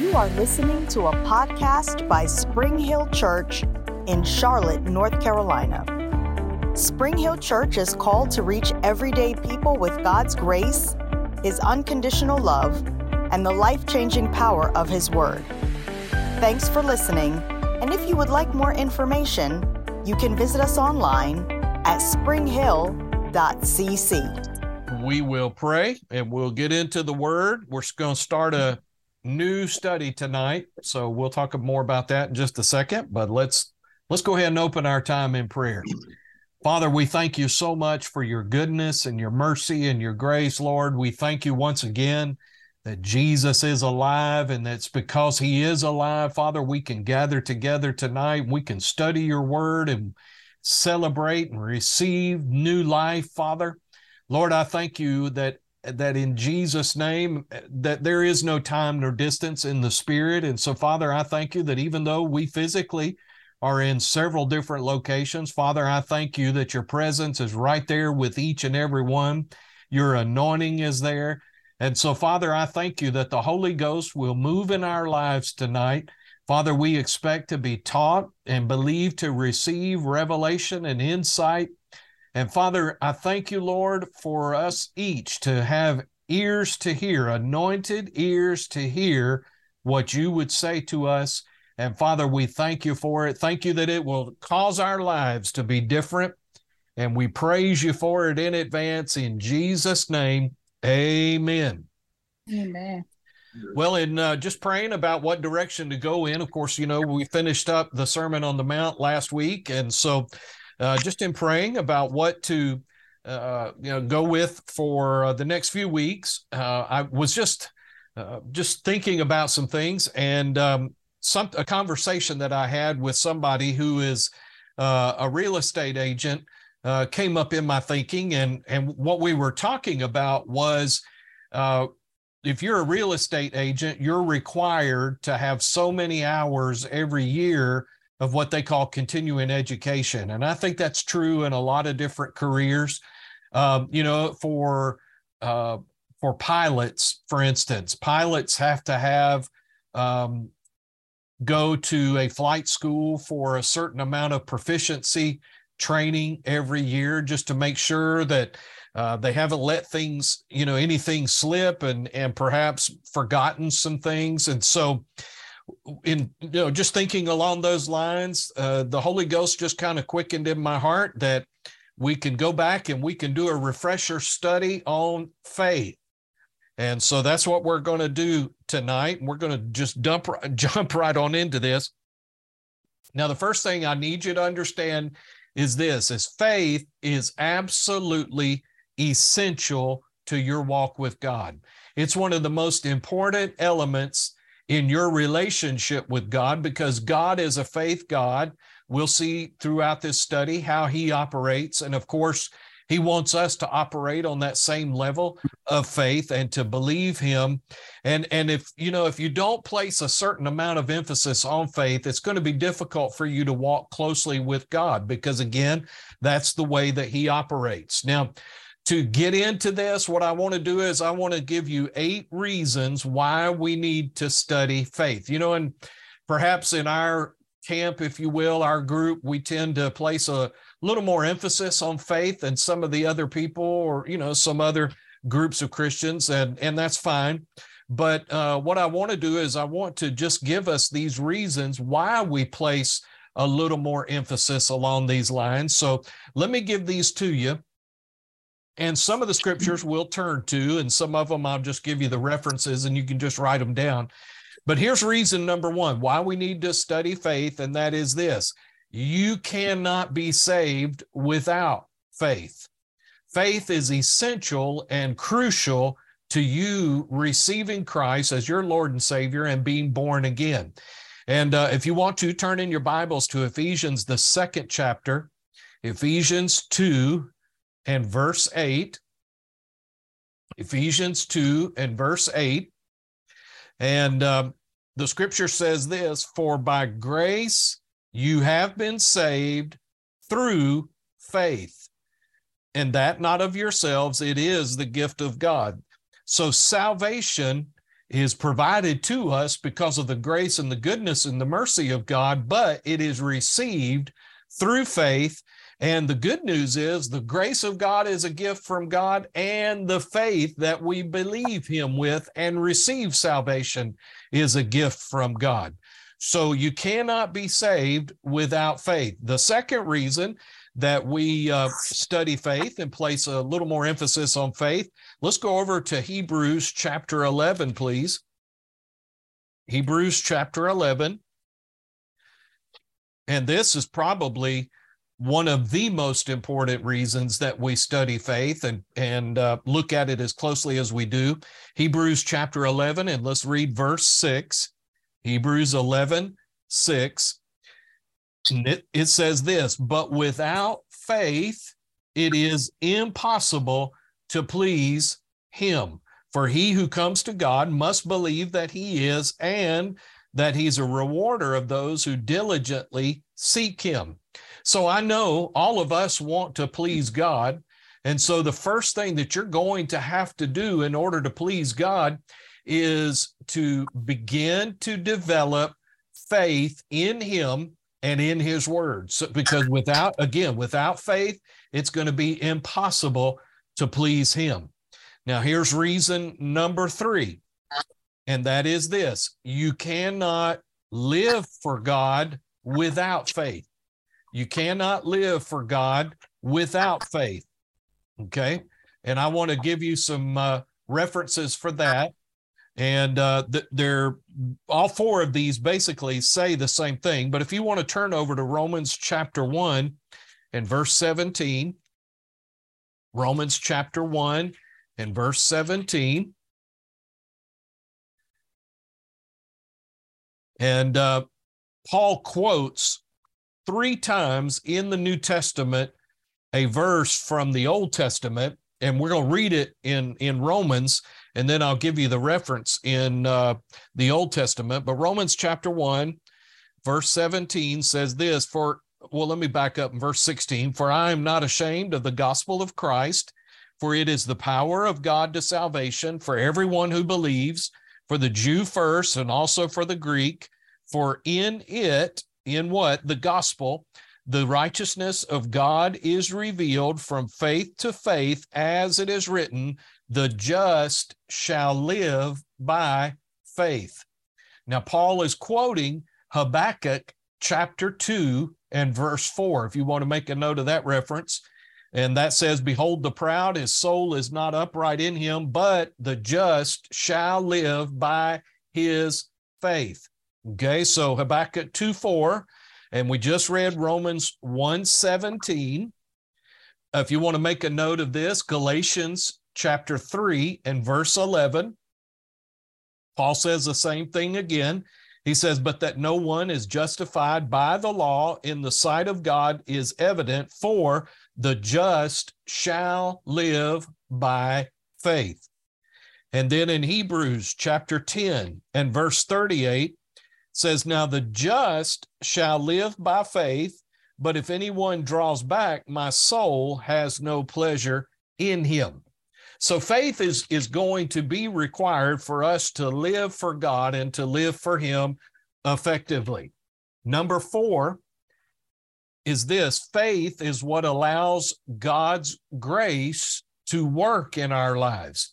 You are listening to a podcast by Spring Hill Church in Charlotte, North Carolina. Spring Hill Church is called to reach everyday people with God's grace, His unconditional love, and the life changing power of His Word. Thanks for listening, and if you would like more information, you can visit us online at springhill.cc. We will pray and we'll get into the Word. We're going to start a new study tonight, so we'll talk more about that in just a second. But let's let's go ahead and open our time in prayer. Father, we thank you so much for your goodness and your mercy and your grace, Lord. We thank you once again that Jesus is alive, and that's because he is alive, Father, we can gather together tonight. We can study your word and celebrate and receive new life, Father. Lord, I thank you that that in Jesus name eh, that there is no time nor distance in the spirit. And so father I thank you that even though we physically are in several different locations father I thank you that your presence is right there with each and every one. Your anointing is there. And so father I thank you that the Holy Ghost will move in our lives tonight. Father, we expect to be taught and believe to receive revelation and insight and Father, I thank you, Lord, for us each to have ears to hear, anointed ears to hear what you would say to us. And Father, we thank you for it. Thank you that it will cause our lives to be different. And we praise you for it in advance in Jesus' name. Amen. Amen. Well, in uh, just praying about what direction to go in, of course, you know, we finished up the Sermon on the Mount last week. And so uh, just in praying about what to uh, you know go with for uh, the next few weeks. Uh, I was just uh, just thinking about some things and um, some a conversation that I had with somebody who is a real estate agent came up in my thinking, and and what we were talking about was. if you're a real estate agent, you're required to have so many hours every year of what they call continuing education. And I think that's true in a lot of different careers. Um, you know, for uh, for pilots, for instance, pilots have to have um, go to a flight school for a certain amount of proficiency training every year just to make sure that uh, they haven't let things, you know, anything slip and and perhaps forgotten some things. And so in you know just thinking along those lines uh, the holy ghost just kind of quickened in my heart that we can go back and we can do a refresher study on faith. And so that's what we're going to do tonight. We're going to just dump jump right on into this. Now the first thing i need you to understand is this is faith is absolutely essential to your walk with god. It's one of the most important elements in your relationship with God because God is a faith God. We'll see throughout this study how he operates. And of course, he wants us to operate on that same level of faith and to believe him. And, and if, you know, if you don't place a certain amount of emphasis on faith, it's going to be difficult for you to walk closely with God because, again, that's the way that he operates. Now, to get into this, what I want to do is I want to give you eight reasons why we need to study faith. You know, and perhaps in our camp, if you will, our group, we tend to place a little more emphasis on faith than some of the other people or, you know, some other groups of Christians, and, and that's fine. But uh, what I want to do is I want to just give us these reasons why we place a little more emphasis along these lines. So let me give these to you. And some of the scriptures we'll turn to, and some of them I'll just give you the references and you can just write them down. But here's reason number one why we need to study faith, and that is this you cannot be saved without faith. Faith is essential and crucial to you receiving Christ as your Lord and Savior and being born again. And uh, if you want to, turn in your Bibles to Ephesians, the second chapter, Ephesians 2, and verse 8. Ephesians 2 and verse 8. And um, the scripture says this For by grace you have been saved through faith, and that not of yourselves, it is the gift of God. So salvation is provided to us because of the grace and the goodness and the mercy of God, but it is received through faith. And the good news is the grace of God is a gift from God, and the faith that we believe Him with and receive salvation is a gift from God. So you cannot be saved without faith. The second reason that we uh, study faith and place a little more emphasis on faith, let's go over to Hebrews chapter 11, please. Hebrews chapter 11. And this is probably one of the most important reasons that we study faith and, and uh, look at it as closely as we do. Hebrews chapter 11, and let's read verse 6. Hebrews 11, 6. It, it says this, but without faith, it is impossible to please him. For he who comes to God must believe that he is and that he's a rewarder of those who diligently seek him. So I know all of us want to please God. And so the first thing that you're going to have to do in order to please God is to begin to develop faith in him and in his word. So, because without, again, without faith, it's going to be impossible to please him. Now, here's reason number three, and that is this you cannot live for God without faith. You cannot live for God without faith. Okay. And I want to give you some uh, references for that. And uh, th- they're all four of these basically say the same thing. But if you want to turn over to Romans chapter 1 and verse 17, Romans chapter 1 and verse 17. And uh, Paul quotes three times in the New Testament a verse from the Old Testament, and we're going to read it in in Romans, and then I'll give you the reference in uh, the Old Testament. But Romans chapter one, verse seventeen says this: For well, let me back up in verse sixteen. For I am not ashamed of the gospel of Christ, for it is the power of God to salvation for everyone who believes, for the Jew first, and also for the Greek. For in it in what? The gospel. The righteousness of God is revealed from faith to faith, as it is written, the just shall live by faith. Now, Paul is quoting Habakkuk chapter 2 and verse 4, if you want to make a note of that reference. And that says, Behold, the proud, his soul is not upright in him, but the just shall live by his faith. Okay, so Habakkuk 2 4, and we just read Romans 1 17. If you want to make a note of this, Galatians chapter 3 and verse 11, Paul says the same thing again. He says, But that no one is justified by the law in the sight of God is evident, for the just shall live by faith. And then in Hebrews chapter 10 and verse 38, says, Now the just shall live by faith, but if anyone draws back, my soul has no pleasure in him. So faith is, is going to be required for us to live for God and to live for Him effectively. Number four is this faith is what allows God's grace to work in our lives.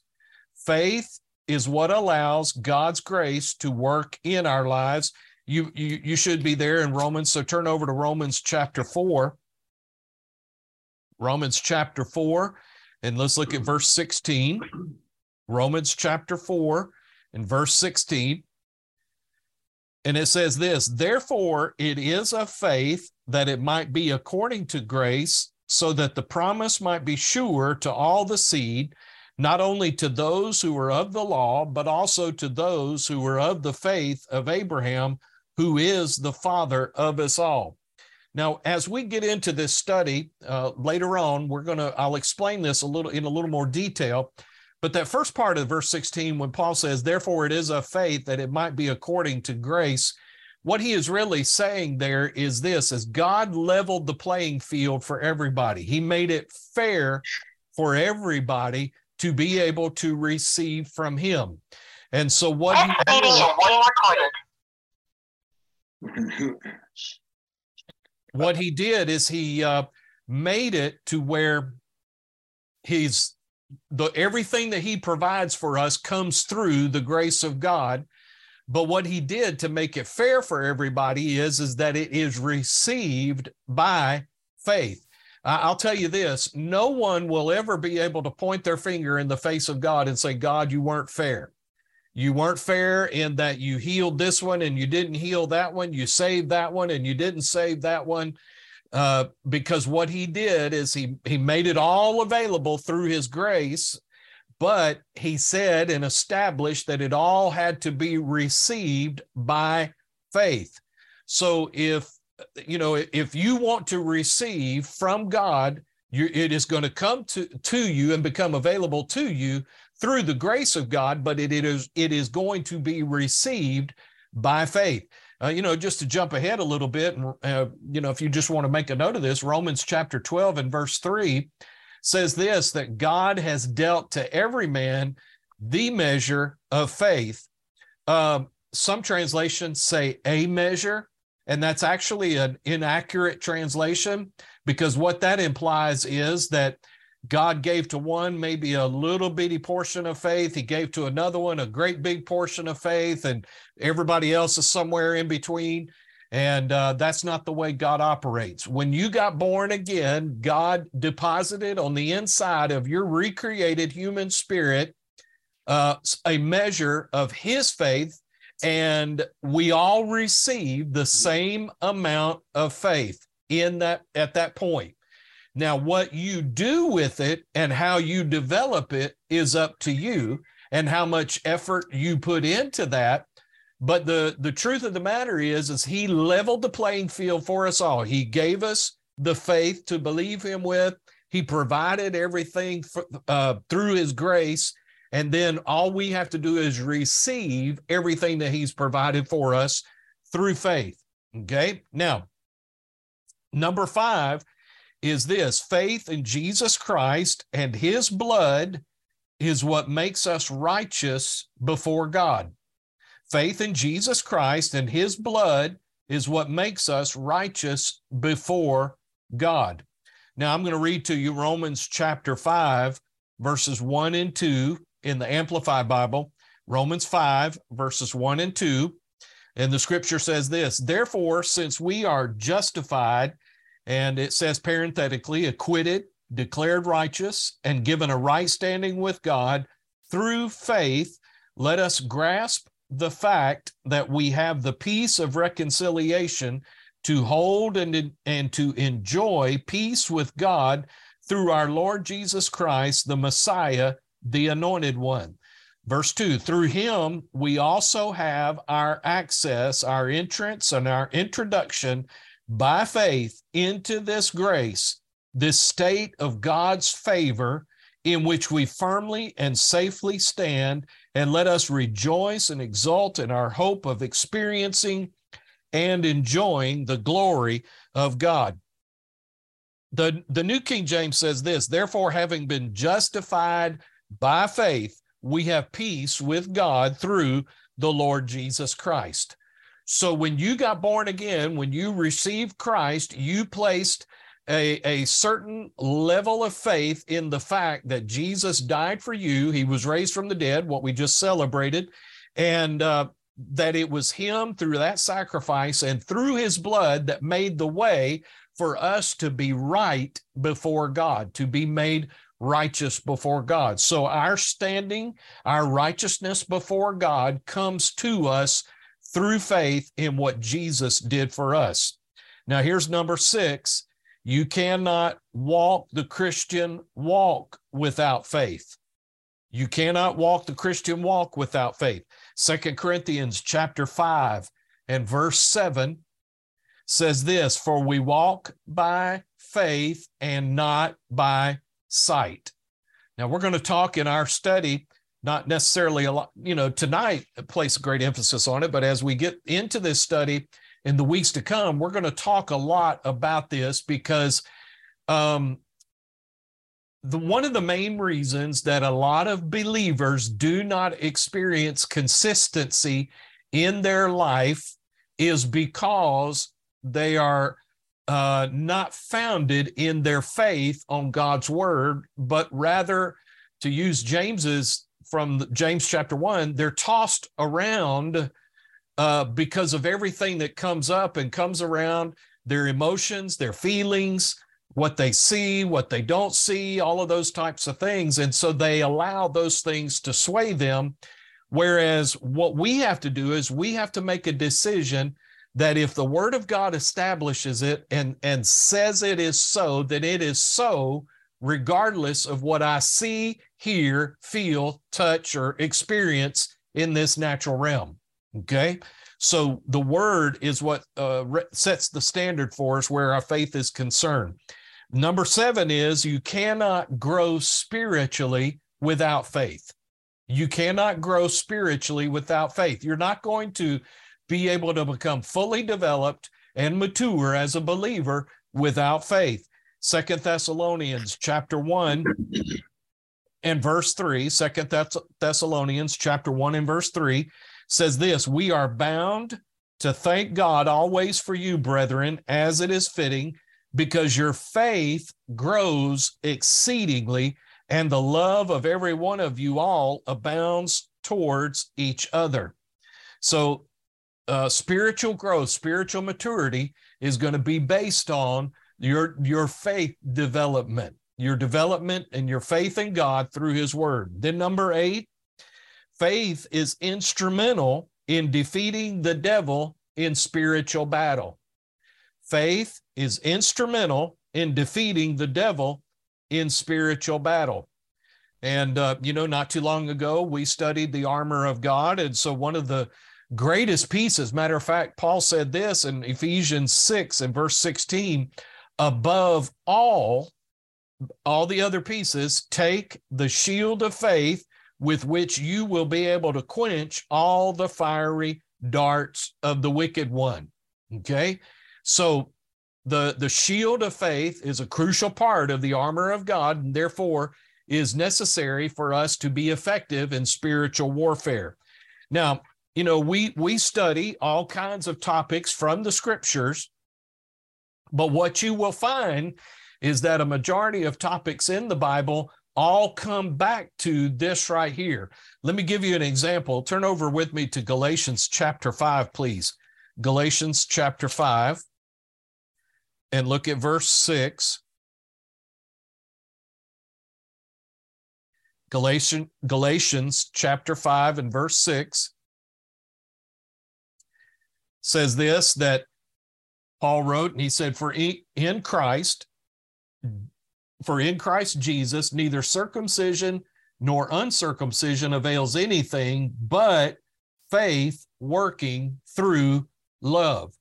Faith is what allows God's grace to work in our lives. You, you, you should be there in Romans. So turn over to Romans chapter 4. Romans chapter 4, and let's look at verse 16. Romans chapter 4 and verse 16. And it says this Therefore, it is of faith that it might be according to grace, so that the promise might be sure to all the seed not only to those who were of the law, but also to those who were of the faith of Abraham, who is the father of us all. Now, as we get into this study uh, later on, we're going to, I'll explain this a little in a little more detail. But that first part of verse 16, when Paul says, Therefore it is of faith that it might be according to grace, what he is really saying there is this as God leveled the playing field for everybody, he made it fair for everybody to be able to receive from him. And so what he did, what he did is he uh, made it to where he's the everything that he provides for us comes through the grace of God. But what he did to make it fair for everybody is, is that it is received by faith. I'll tell you this no one will ever be able to point their finger in the face of God and say, God, you weren't fair. You weren't fair in that you healed this one and you didn't heal that one. You saved that one and you didn't save that one. Uh, because what he did is he he made it all available through his grace, but he said and established that it all had to be received by faith. So if you know if you want to receive from God, you, it is going to come to to you and become available to you through the grace of God, but it, it is it is going to be received by faith. Uh, you know, just to jump ahead a little bit, and uh, you know, if you just want to make a note of this, Romans chapter 12 and verse 3 says this that God has dealt to every man the measure of faith. Uh, some translations say a measure, and that's actually an inaccurate translation because what that implies is that God gave to one maybe a little bitty portion of faith. He gave to another one a great big portion of faith, and everybody else is somewhere in between. And uh, that's not the way God operates. When you got born again, God deposited on the inside of your recreated human spirit uh, a measure of His faith, and we all receive the same amount of faith in that at that point. Now, what you do with it and how you develop it is up to you and how much effort you put into that. But the, the truth of the matter is, is he leveled the playing field for us all. He gave us the faith to believe him with. He provided everything for, uh, through his grace. And then all we have to do is receive everything that he's provided for us through faith. Okay. Now, number five is this faith in Jesus Christ and his blood is what makes us righteous before God. Faith in Jesus Christ and his blood is what makes us righteous before God. Now, I'm going to read to you Romans chapter 5, verses 1 and 2 in the Amplified Bible. Romans 5, verses 1 and 2. And the scripture says this Therefore, since we are justified and it says parenthetically, acquitted, declared righteous, and given a right standing with God through faith, let us grasp the fact that we have the peace of reconciliation to hold and, and to enjoy peace with God through our Lord Jesus Christ, the Messiah, the anointed one. Verse 2 Through him we also have our access, our entrance, and our introduction by faith into this grace, this state of God's favor in which we firmly and safely stand, and let us rejoice and exult in our hope of experiencing and enjoying the glory of God. The, the New King James says this Therefore, having been justified by faith, we have peace with God through the Lord Jesus Christ. So when you got born again, when you received Christ, you placed a, a certain level of faith in the fact that Jesus died for you. He was raised from the dead, what we just celebrated, and uh, that it was Him through that sacrifice and through His blood that made the way for us to be right before God, to be made righteous before God. So our standing, our righteousness before God comes to us through faith in what Jesus did for us. Now, here's number six you cannot walk the Christian walk without faith. You cannot walk the Christian walk without faith. Second Corinthians chapter 5 and verse 7 says this For we walk by faith and not by sight. Now, we're going to talk in our study not necessarily a lot, you know, tonight place a great emphasis on it, but as we get into this study in the weeks to come, we're going to talk a lot about this because um, the one of the main reasons that a lot of believers do not experience consistency in their life is because they are uh, not founded in their faith on God's word, but rather, to use James's from James chapter one, they're tossed around uh, because of everything that comes up and comes around their emotions, their feelings, what they see, what they don't see, all of those types of things. And so they allow those things to sway them. Whereas what we have to do is we have to make a decision that if the word of God establishes it and, and says it is so, then it is so, regardless of what I see, hear, feel, touch, or experience in this natural realm. Okay. So the word is what uh, sets the standard for us where our faith is concerned. Number seven is you cannot grow spiritually without faith. You cannot grow spiritually without faith. You're not going to be able to become fully developed and mature as a believer without faith. Second Thessalonians chapter 1 and verse 3, Second Thessalonians chapter 1 and verse 3 says this, we are bound to thank God always for you brethren as it is fitting because your faith grows exceedingly and the love of every one of you all abounds towards each other. So uh, spiritual growth, spiritual maturity is going to be based on your your faith development, your development and your faith in God through His Word. Then number eight, faith is instrumental in defeating the devil in spiritual battle. Faith is instrumental in defeating the devil in spiritual battle. And, uh, you know, not too long ago, we studied the armor of God. And so one of the greatest pieces. Matter of fact, Paul said this in Ephesians 6 and verse 16 above all, all the other pieces, take the shield of faith with which you will be able to quench all the fiery darts of the wicked one. Okay. So the, the shield of faith is a crucial part of the armor of God, and therefore is necessary for us to be effective in spiritual warfare. Now, you know we we study all kinds of topics from the scriptures but what you will find is that a majority of topics in the bible all come back to this right here. Let me give you an example. Turn over with me to galatians chapter 5 please. Galatians chapter 5 and look at verse 6 Galatians, Galatians chapter 5 and verse 6 says this that Paul wrote, and he said, For in Christ, for in Christ Jesus, neither circumcision nor uncircumcision avails anything but faith working through love.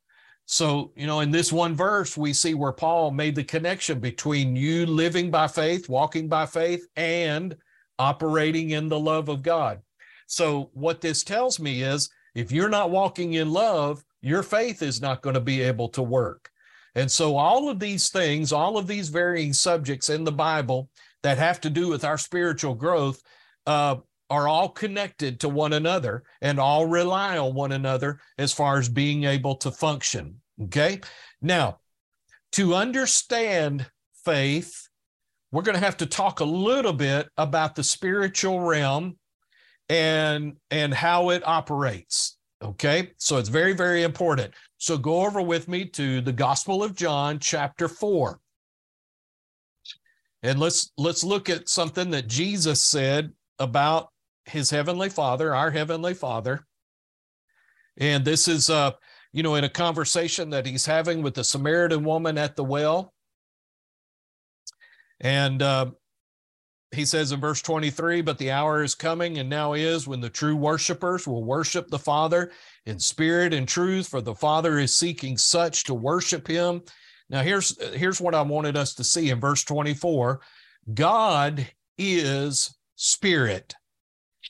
So, you know, in this one verse, we see where Paul made the connection between you living by faith, walking by faith, and operating in the love of God. So, what this tells me is if you're not walking in love, your faith is not going to be able to work. And so, all of these things, all of these varying subjects in the Bible that have to do with our spiritual growth, uh, are all connected to one another and all rely on one another as far as being able to function. Okay. Now, to understand faith, we're going to have to talk a little bit about the spiritual realm and and how it operates Okay, so it's very, very important. So go over with me to the Gospel of John, chapter four. And let's let's look at something that Jesus said about his heavenly father, our heavenly father. And this is uh, you know, in a conversation that he's having with the Samaritan woman at the well. And uh, he says in verse 23 but the hour is coming and now is when the true worshipers will worship the father in spirit and truth for the father is seeking such to worship him. Now here's here's what i wanted us to see in verse 24 god is spirit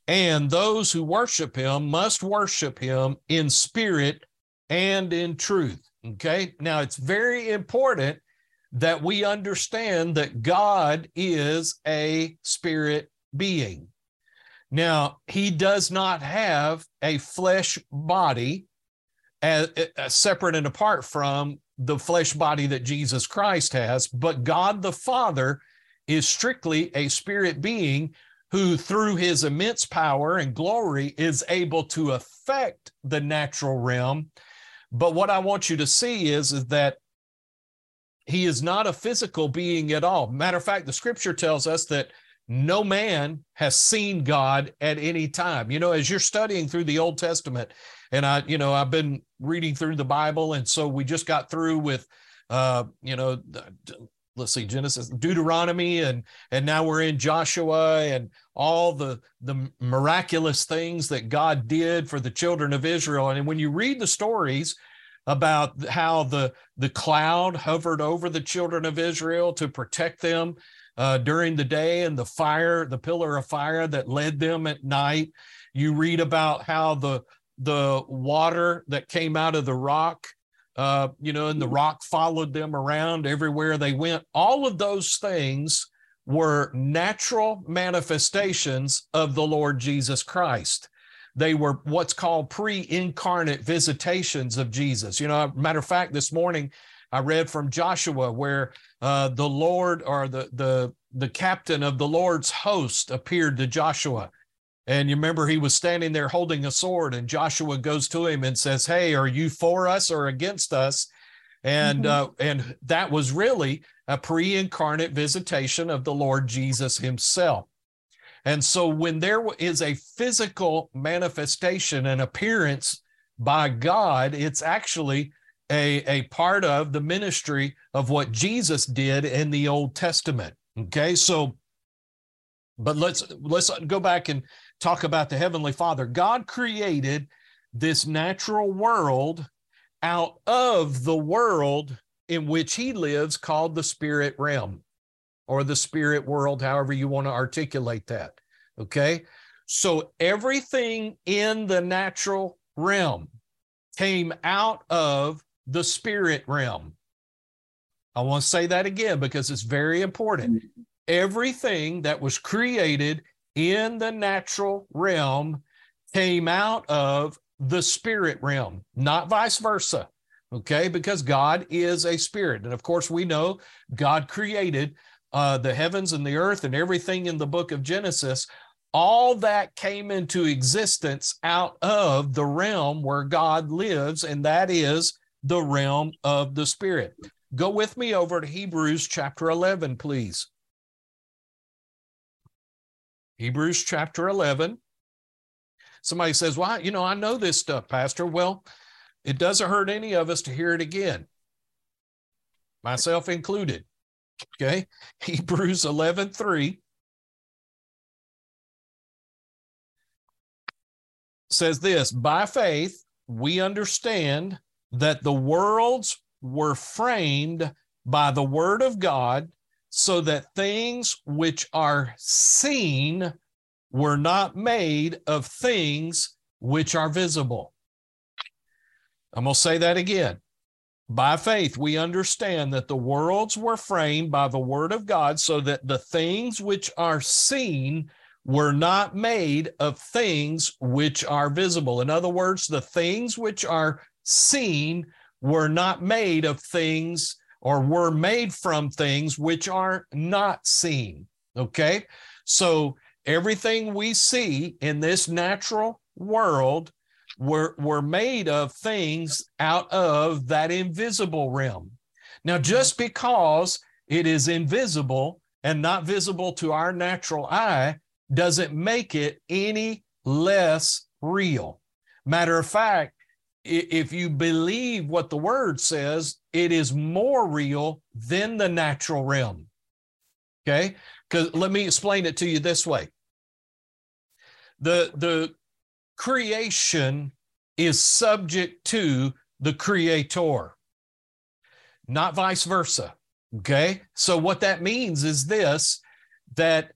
and those who worship him must worship him in spirit and in truth okay? Now it's very important that we understand that God is a spirit being. Now, he does not have a flesh body as, as separate and apart from the flesh body that Jesus Christ has, but God the Father is strictly a spirit being who, through his immense power and glory, is able to affect the natural realm. But what I want you to see is, is that he is not a physical being at all. Matter of fact, the scripture tells us that no man has seen God at any time. You know, as you're studying through the Old Testament, and I, you know, I've been reading through the Bible, and so we just got through with, uh, you know, let's see, Genesis, Deuteronomy, and and now we're in Joshua, and all the the miraculous things that God did for the children of Israel. And when you read the stories about how the the cloud hovered over the children of Israel to protect them uh, during the day and the fire, the pillar of fire that led them at night. You read about how the the water that came out of the rock, uh, you know, and the rock followed them around everywhere they went. All of those things were natural manifestations of the Lord Jesus Christ. They were what's called pre incarnate visitations of Jesus. You know, matter of fact, this morning I read from Joshua where uh, the Lord or the the the captain of the Lord's host appeared to Joshua. And you remember he was standing there holding a sword, and Joshua goes to him and says, Hey, are you for us or against us? And mm-hmm. uh, and that was really a pre-incarnate visitation of the Lord Jesus himself. And so when there is a physical manifestation and appearance by God, it's actually a, a part of the ministry of what Jesus did in the Old Testament. Okay, so but let's let's go back and talk about the heavenly Father. God created this natural world out of the world in which he lives called the spirit realm or the spirit world however you want to articulate that. Okay? So everything in the natural realm came out of the spirit realm. I want to say that again because it's very important. Everything that was created in the natural realm came out of the spirit realm, not vice versa. Okay, because God is a spirit. And of course, we know God created uh, the heavens and the earth and everything in the book of Genesis. All that came into existence out of the realm where God lives, and that is the realm of the spirit. Go with me over to Hebrews chapter 11, please. Hebrews chapter 11. Somebody says, Well, you know, I know this stuff, Pastor. Well, it doesn't hurt any of us to hear it again, myself included. Okay. Hebrews 11 3 says this By faith, we understand that the worlds were framed by the word of God, so that things which are seen were not made of things which are visible. I'm going to say that again. By faith, we understand that the worlds were framed by the word of God, so that the things which are seen were not made of things which are visible. In other words, the things which are seen were not made of things or were made from things which are not seen. Okay. So everything we see in this natural world were, were made of things out of that invisible realm. Now, just because it is invisible and not visible to our natural eye doesn't make it any less real. Matter of fact, if you believe what the word says, it is more real than the natural realm. Okay? Because let me explain it to you this way. The, the creation is subject to the creator, not vice versa. Okay? So what that means is this that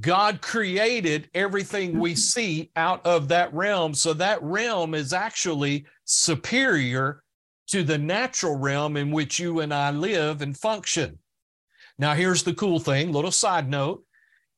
God created everything we mm-hmm. see out of that realm. So that realm is actually superior to the natural realm in which you and I live and function. Now, here's the cool thing, little side note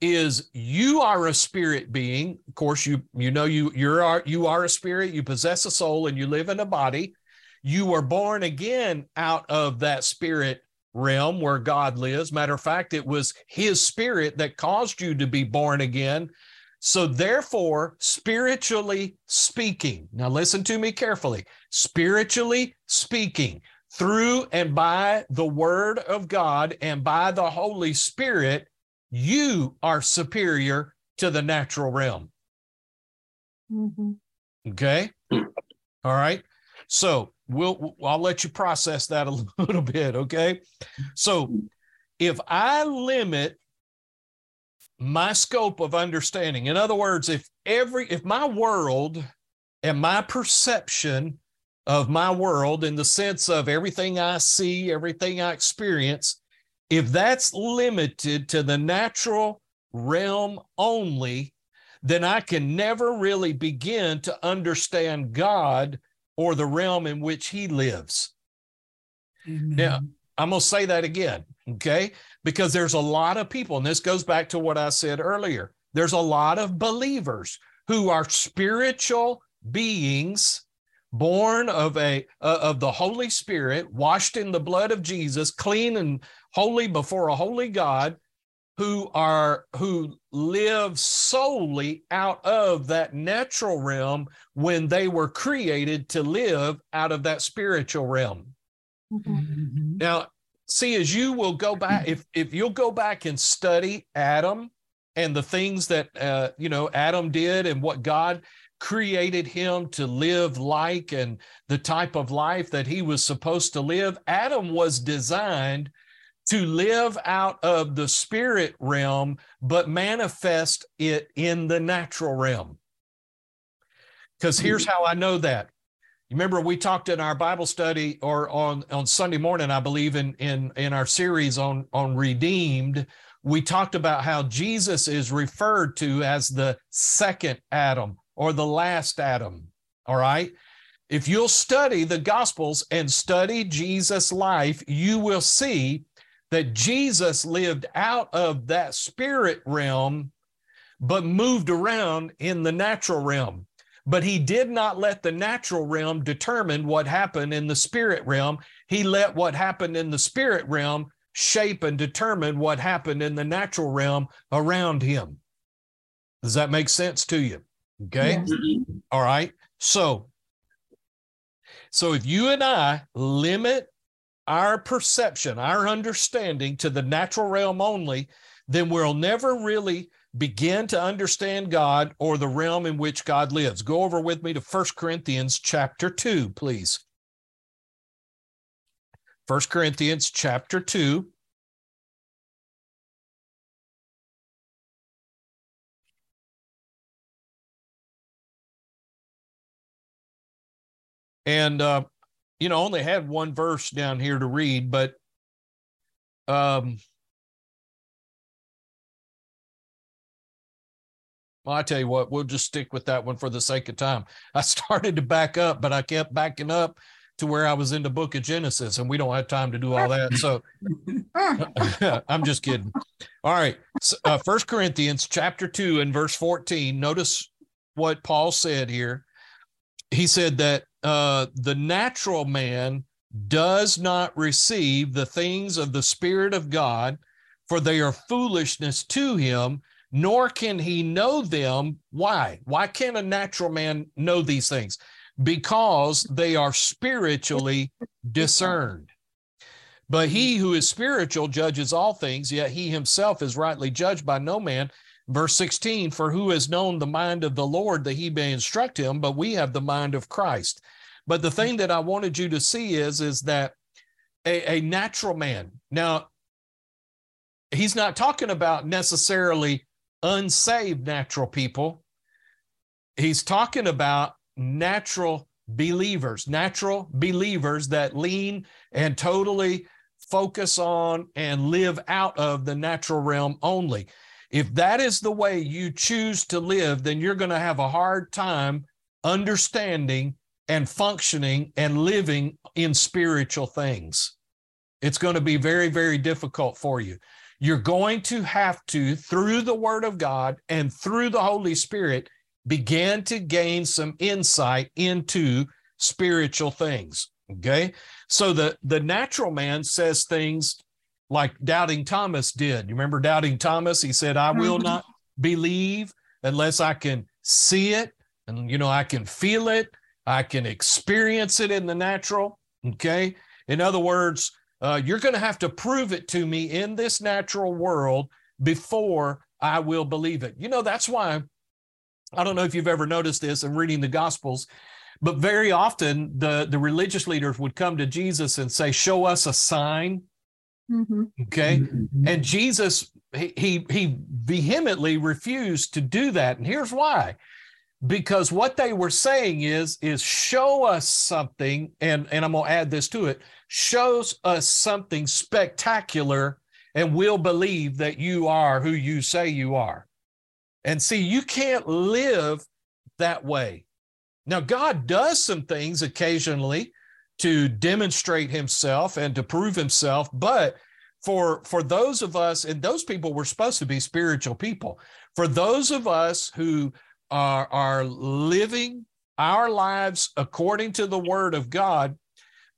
is you are a spirit being. Of course, you you know you you're you are a spirit, you possess a soul and you live in a body. You were born again out of that spirit realm where God lives. Matter of fact, it was his spirit that caused you to be born again. So, therefore, spiritually speaking, now listen to me carefully. Spiritually speaking, through and by the word of God and by the Holy Spirit, you are superior to the natural realm. Mm-hmm. Okay. All right. So we'll I'll let you process that a little bit. Okay. So if I limit my scope of understanding, in other words, if every if my world and my perception of my world in the sense of everything I see, everything I experience, if that's limited to the natural realm only, then I can never really begin to understand God or the realm in which He lives. Amen. Now, I'm going to say that again, okay? Because there's a lot of people, and this goes back to what I said earlier. There's a lot of believers who are spiritual beings born of a uh, of the holy spirit washed in the blood of jesus clean and holy before a holy god who are who live solely out of that natural realm when they were created to live out of that spiritual realm mm-hmm. now see as you will go back if if you'll go back and study adam and the things that uh, you know adam did and what god created him to live like and the type of life that he was supposed to live. Adam was designed to live out of the spirit realm, but manifest it in the natural realm. Because here's hmm. how I know that. Remember, we talked in our Bible study or on, on Sunday morning, I believe, in, in, in our series on, on redeemed, we talked about how Jesus is referred to as the second Adam or the last Adam. All right. If you'll study the Gospels and study Jesus' life, you will see that Jesus lived out of that spirit realm, but moved around in the natural realm. But he did not let the natural realm determine what happened in the spirit realm. He let what happened in the spirit realm shape and determine what happened in the natural realm around him. Does that make sense to you? Okay. All right. So, so if you and I limit our perception, our understanding to the natural realm only, then we'll never really begin to understand God or the realm in which God lives. Go over with me to First Corinthians chapter 2, please. First Corinthians chapter 2. and uh, you know only had one verse down here to read but um well i tell you what we'll just stick with that one for the sake of time. I started to back up but i kept backing up to where i was in the book of genesis and we don't have time to do all that so i'm just kidding. All right uh, first corinthians chapter 2 and verse 14 notice what paul said here. He said that uh, the natural man does not receive the things of the Spirit of God, for they are foolishness to him, nor can he know them. Why? Why can't a natural man know these things? Because they are spiritually discerned. But he who is spiritual judges all things, yet he himself is rightly judged by no man. Verse 16, for who has known the mind of the Lord that he may instruct him, but we have the mind of Christ. But the thing that I wanted you to see is, is that a, a natural man, now, he's not talking about necessarily unsaved natural people. He's talking about natural believers, natural believers that lean and totally focus on and live out of the natural realm only. If that is the way you choose to live, then you're going to have a hard time understanding and functioning and living in spiritual things. It's going to be very, very difficult for you. You're going to have to, through the Word of God and through the Holy Spirit, begin to gain some insight into spiritual things. Okay. So the, the natural man says things like doubting Thomas did. You remember doubting Thomas? He said, I will mm-hmm. not believe unless I can see it and, you know, I can feel it. I can experience it in the natural. Okay. In other words, uh, you're going to have to prove it to me in this natural world before I will believe it. You know, that's why I don't know if you've ever noticed this in reading the Gospels, but very often the, the religious leaders would come to Jesus and say, Show us a sign. Mm-hmm. Okay. Mm-hmm. And Jesus, he, he, he vehemently refused to do that. And here's why because what they were saying is is show us something and and i'm going to add this to it shows us something spectacular and we'll believe that you are who you say you are and see you can't live that way now god does some things occasionally to demonstrate himself and to prove himself but for for those of us and those people were supposed to be spiritual people for those of us who are, are living our lives according to the word of God,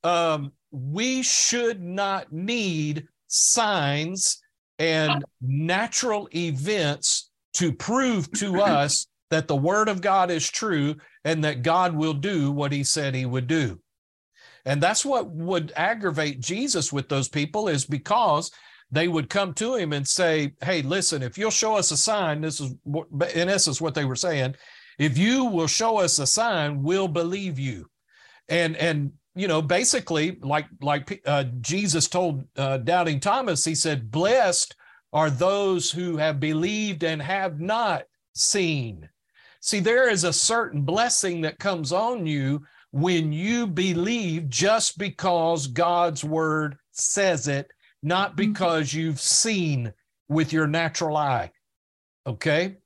um, we should not need signs and natural events to prove to us that the word of God is true and that God will do what he said he would do. And that's what would aggravate Jesus with those people is because they would come to him and say, Hey, listen, if you'll show us a sign, this is in essence what they were saying. If you will show us a sign, we'll believe you. And, and, you know, basically, like like uh, Jesus told uh, doubting Thomas, he said, "Blessed are those who have believed and have not seen." See, there is a certain blessing that comes on you when you believe just because God's word says it not mm-hmm. because you've seen with your natural eye. Okay.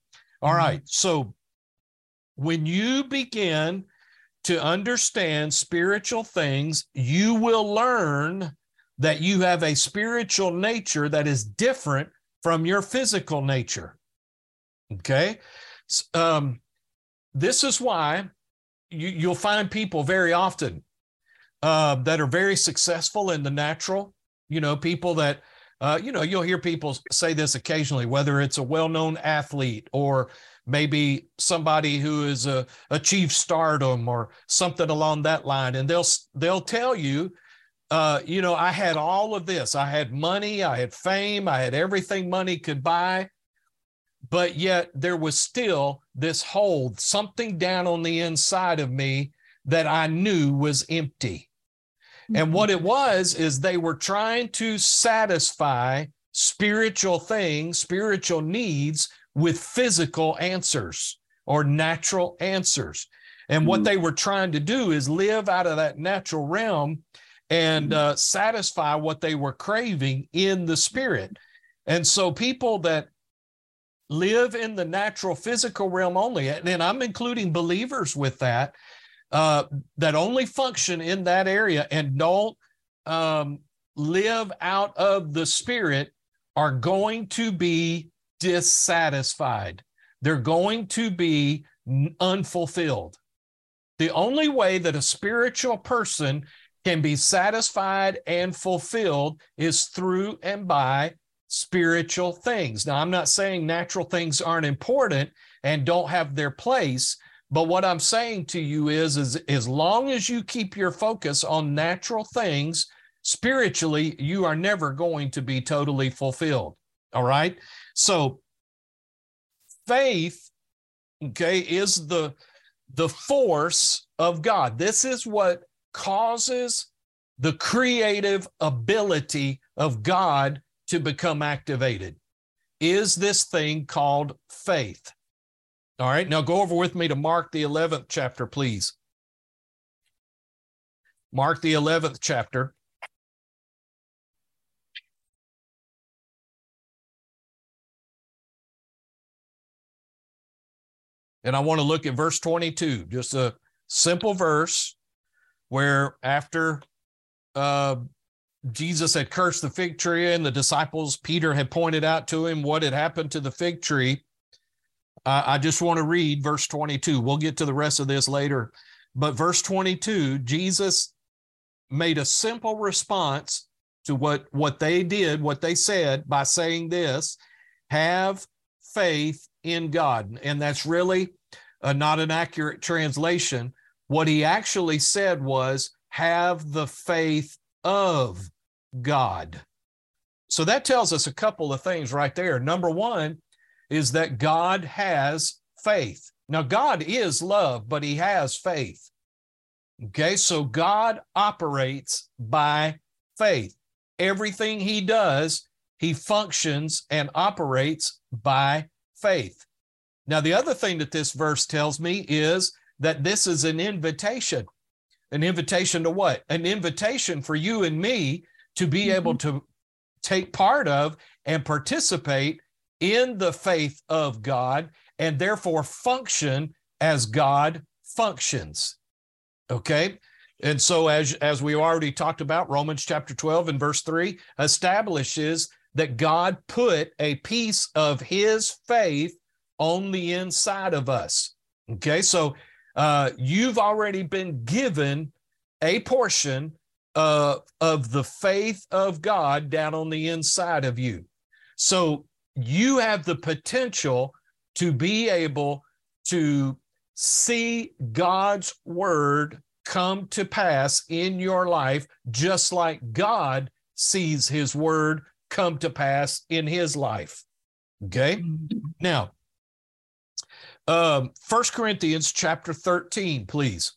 All mm-hmm. So when you begin to understand spiritual things, you will learn that you have a spiritual nature that is different from your physical nature. Okay. Um, this is why you, you'll find people very often uh, that are very successful in the natural you know, people that, uh, you know, you'll hear people say this occasionally, whether it's a well known athlete or maybe somebody who has achieved stardom or something along that line. And they'll, they'll tell you, uh, you know, I had all of this. I had money, I had fame, I had everything money could buy. But yet there was still this hole, something down on the inside of me that I knew was empty. And what it was is they were trying to satisfy spiritual things, spiritual needs with physical answers or natural answers. And what mm-hmm. they were trying to do is live out of that natural realm and mm-hmm. uh, satisfy what they were craving in the spirit. And so people that live in the natural physical realm only, and I'm including believers with that, uh, that only function in that area and don't um, live out of the spirit are going to be dissatisfied. They're going to be unfulfilled. The only way that a spiritual person can be satisfied and fulfilled is through and by spiritual things. Now, I'm not saying natural things aren't important and don't have their place, but what I'm saying to you is, is as long as you keep your focus on natural things, spiritually, you are never going to be totally fulfilled. All right. So faith, okay, is the the force of God. This is what causes the creative ability of God to become activated. Is this thing called faith? All right, now go over with me to Mark the 11th chapter, please. Mark the 11th chapter. And I want to look at verse 22, just a simple verse where after uh, Jesus had cursed the fig tree and the disciples, Peter had pointed out to him what had happened to the fig tree. Uh, I just want to read verse 22. We'll get to the rest of this later. But verse 22, Jesus made a simple response to what, what they did, what they said by saying this have faith in God. And that's really uh, not an accurate translation. What he actually said was, have the faith of God. So that tells us a couple of things right there. Number one is that God has faith. Now, God is love, but he has faith. Okay, so God operates by faith. Everything he does, he functions and operates by faith. Now, the other thing that this verse tells me is that this is an invitation. An invitation to what? An invitation for you and me to be mm-hmm. able to take part of and participate in the faith of God and therefore function as God functions. Okay? And so as as we already talked about Romans chapter 12 and verse 3 establishes that God put a piece of his faith on the inside of us. Okay? So uh, you've already been given a portion uh, of the faith of God down on the inside of you. So you have the potential to be able to see God's word come to pass in your life, just like God sees his word come to pass in his life. Okay. Mm-hmm. Now, um, First Corinthians chapter 13, please.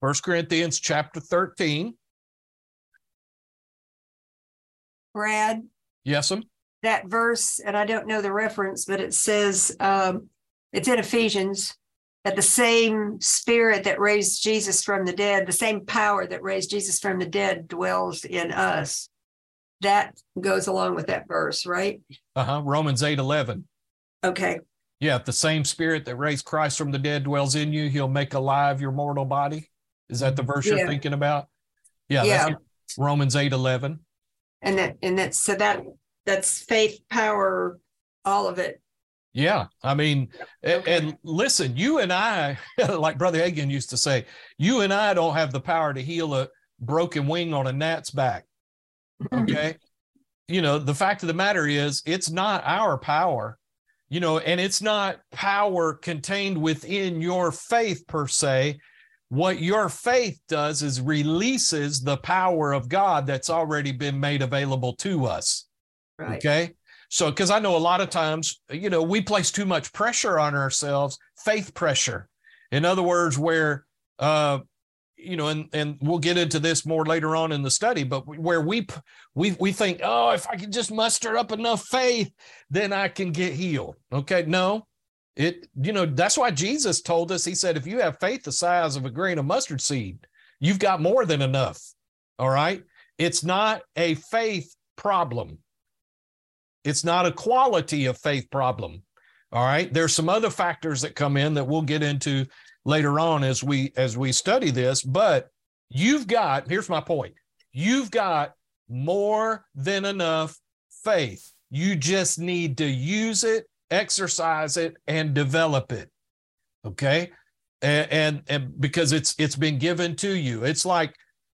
First Corinthians chapter 13. Brad. Yes, ma'am. That verse, and I don't know the reference, but it says um, it's in Ephesians that the same spirit that raised Jesus from the dead, the same power that raised Jesus from the dead dwells in us. That goes along with that verse, right? Uh-huh. Romans 8 11. Okay. Yeah, if the same spirit that raised Christ from the dead dwells in you, he'll make alive your mortal body. Is that the verse yeah. you're thinking about? Yeah, yeah. Romans 8 11. And that and that's so that that's faith, power, all of it. Yeah. I mean, okay. and, listen, you and I, like Brother Hagin used to say, you and I don't have the power to heal a broken wing on a gnat's back. Mm-hmm. Okay. you know, the fact of the matter is, it's not our power, you know, and it's not power contained within your faith per se what your faith does is releases the power of God that's already been made available to us. Right. Okay. So, because I know a lot of times, you know, we place too much pressure on ourselves, faith pressure. In other words, where, uh, you know, and and we'll get into this more later on in the study, but where we we we think, oh, if I can just muster up enough faith, then I can get healed. Okay, no, it, you know, that's why Jesus told us, he said, if you have faith the size of a grain of mustard seed, you've got more than enough. All right. It's not a faith problem. It's not a quality of faith problem. All right. There's some other factors that come in that we'll get into later on as we as we study this, but you've got, here's my point. You've got more than enough faith. You just need to use it exercise it and develop it okay and, and, and because it's it's been given to you it's like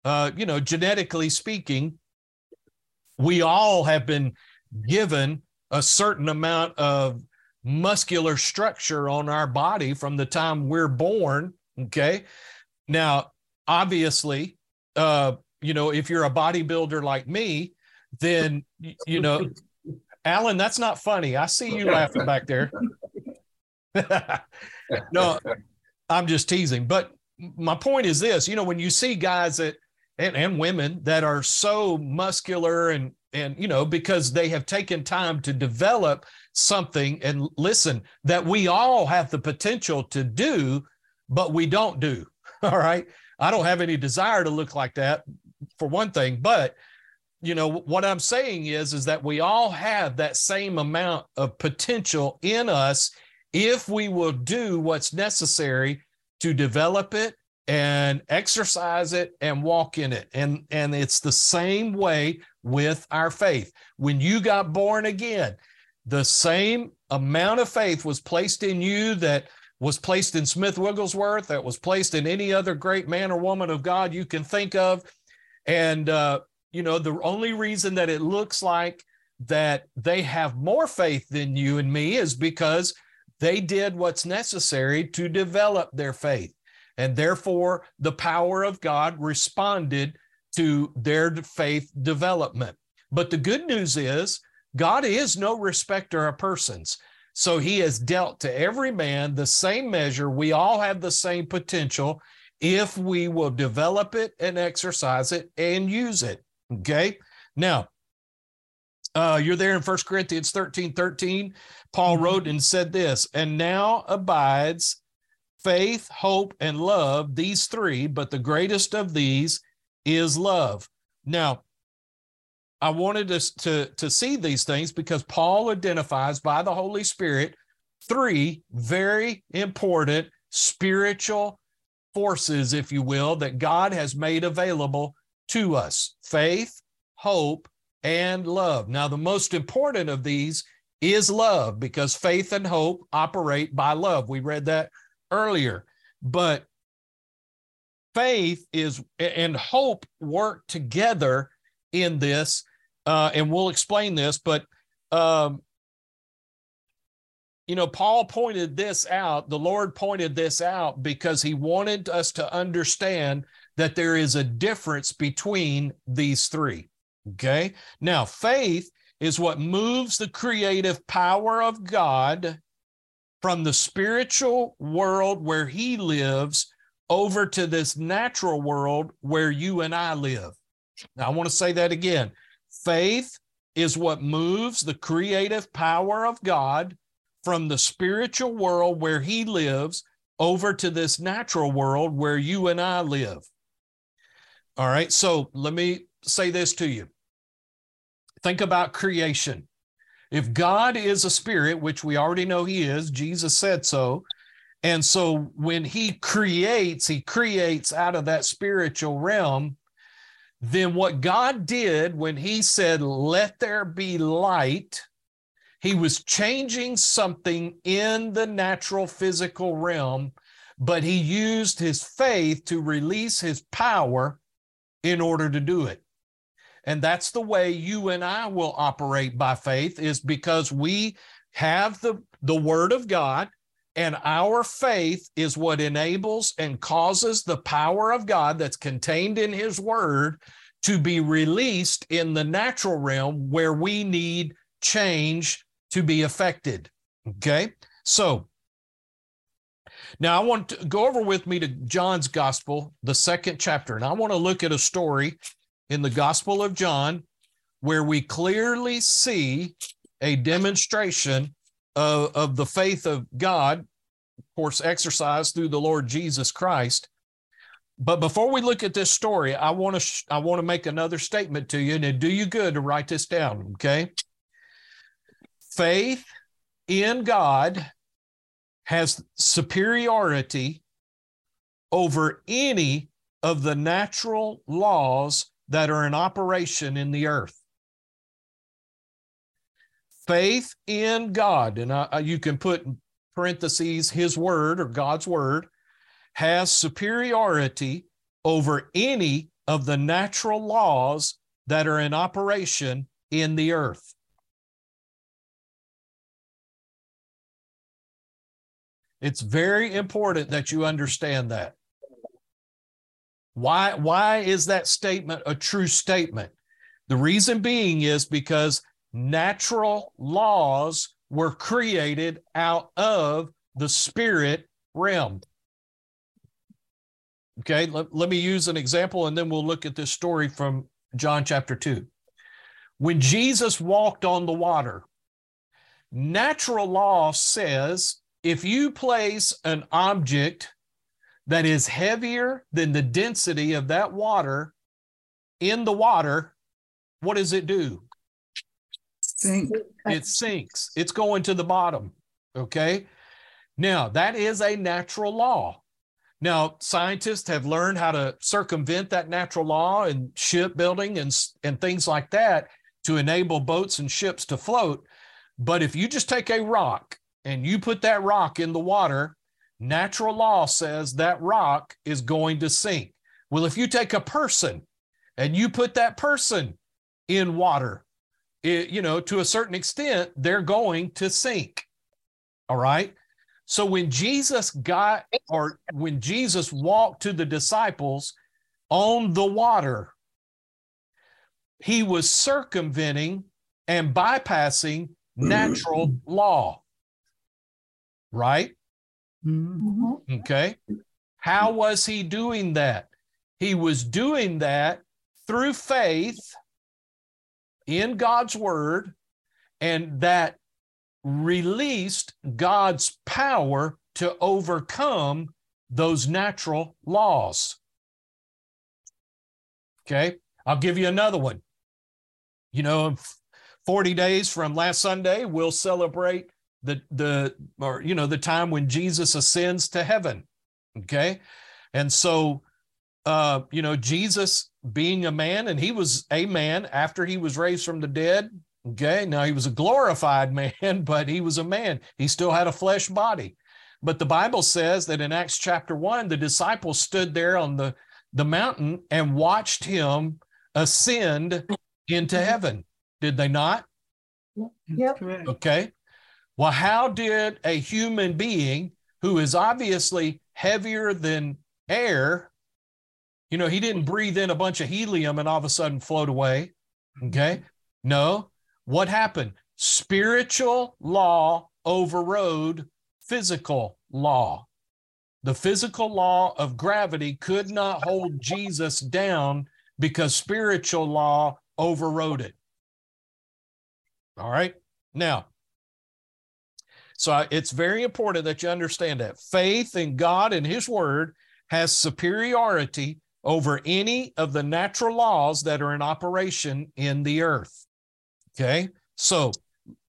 uh you know genetically speaking we all have been given a certain amount of muscular structure on our body from the time we're born okay now obviously uh you know if you're a bodybuilder like me then you know Alan, that's not funny. I see you laughing back there. no, I'm just teasing. But my point is this you know, when you see guys that, and, and women that are so muscular and, and, you know, because they have taken time to develop something and listen that we all have the potential to do, but we don't do. All right. I don't have any desire to look like that for one thing, but you know what i'm saying is is that we all have that same amount of potential in us if we will do what's necessary to develop it and exercise it and walk in it and and it's the same way with our faith when you got born again the same amount of faith was placed in you that was placed in Smith Wigglesworth, that was placed in any other great man or woman of God you can think of. And, uh, you know, the only reason that it looks like that they have more faith than you and me is because they did what's necessary to develop their faith. And therefore, the power of God responded to their faith development. But the good news is, God is no respecter of persons. So he has dealt to every man the same measure. We all have the same potential if we will develop it and exercise it and use it. Okay. Now, uh, you're there in First Corinthians 13 13. Paul mm-hmm. wrote and said this, and now abides faith, hope, and love, these three, but the greatest of these is love. Now, I wanted us to, to see these things because Paul identifies by the Holy Spirit three very important spiritual forces, if you will, that God has made available to us faith, hope, and love. Now, the most important of these is love because faith and hope operate by love. We read that earlier. But faith is and hope work together in this uh, and we'll explain this, but um, you know, Paul pointed this out, the Lord pointed this out because he wanted us to understand that there is a difference between these three. Okay. Now, faith is what moves the creative power of God from the spiritual world where he lives over to this natural world where you and I live. Now, I want to say that again. Faith is what moves the creative power of God from the spiritual world where he lives over to this natural world where you and I live. All right, so let me say this to you. Think about creation. If God is a spirit, which we already know he is, Jesus said so. And so when he creates, he creates out of that spiritual realm then what God did when he said, Let there be light, he was changing something in the natural physical realm, but he used his faith to release his power in order to do it. And that's the way you and I will operate by faith, is because we have the, the word of God and our faith is what enables and causes the power of God that's contained in his word to be released in the natural realm where we need change to be affected. Okay. So now I want to go over with me to John's gospel, the second chapter. And I want to look at a story in the gospel of John where we clearly see a demonstration of, of the faith of God, of course, exercised through the Lord Jesus Christ. But before we look at this story, I want to sh- I want to make another statement to you, and it do you good to write this down. Okay, faith in God has superiority over any of the natural laws that are in operation in the earth faith in God, and I, you can put parentheses His word or God's word, has superiority over any of the natural laws that are in operation in the earth. It's very important that you understand that. Why, why is that statement a true statement? The reason being is because natural laws were created out of the spirit realm. Okay, let, let me use an example and then we'll look at this story from John chapter 2. When Jesus walked on the water, natural law says if you place an object that is heavier than the density of that water in the water, what does it do? Sink. It sinks. It's going to the bottom. Okay. Now, that is a natural law. Now, scientists have learned how to circumvent that natural law in shipbuilding and, and things like that to enable boats and ships to float. But if you just take a rock and you put that rock in the water, natural law says that rock is going to sink. Well, if you take a person and you put that person in water, it, you know, to a certain extent, they're going to sink. All right. So when Jesus got, or when Jesus walked to the disciples on the water, he was circumventing and bypassing natural law. Right? Mhm. Okay. How was he doing that? He was doing that through faith in God's word, and that released God's power to overcome those natural laws. Okay. I'll give you another one. You know, 40 days from last Sunday, we'll celebrate the the or you know the time when Jesus ascends to heaven. Okay. And so uh you know Jesus being a man and he was a man after he was raised from the dead. Okay. Now he was a glorified man, but he was a man. He still had a flesh body. But the Bible says that in Acts chapter 1 the disciples stood there on the the mountain and watched him ascend into heaven. Did they not? Yep. Okay. Well, how did a human being who is obviously heavier than air, you know, he didn't breathe in a bunch of helium and all of a sudden float away. Okay. No. What happened? Spiritual law overrode physical law. The physical law of gravity could not hold Jesus down because spiritual law overrode it. All right. Now, so I- it's very important that you understand that faith in God and His Word has superiority over any of the natural laws that are in operation in the earth. Okay. So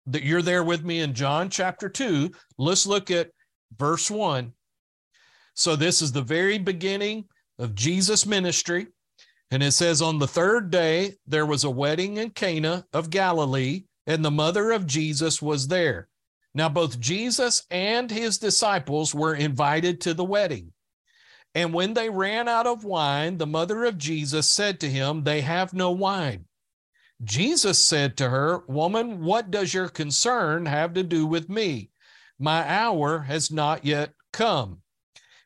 that you're there with me in John chapter 2. Let's look at verse 1. So this is the very beginning of Jesus' ministry. And it says, On the third day, there was a wedding in Cana of Galilee, and the mother of Jesus was there. Now, both Jesus and his disciples were invited to the wedding. And when they ran out of wine, the mother of Jesus said to him, They have no wine. Jesus said to her, Woman, what does your concern have to do with me? My hour has not yet come.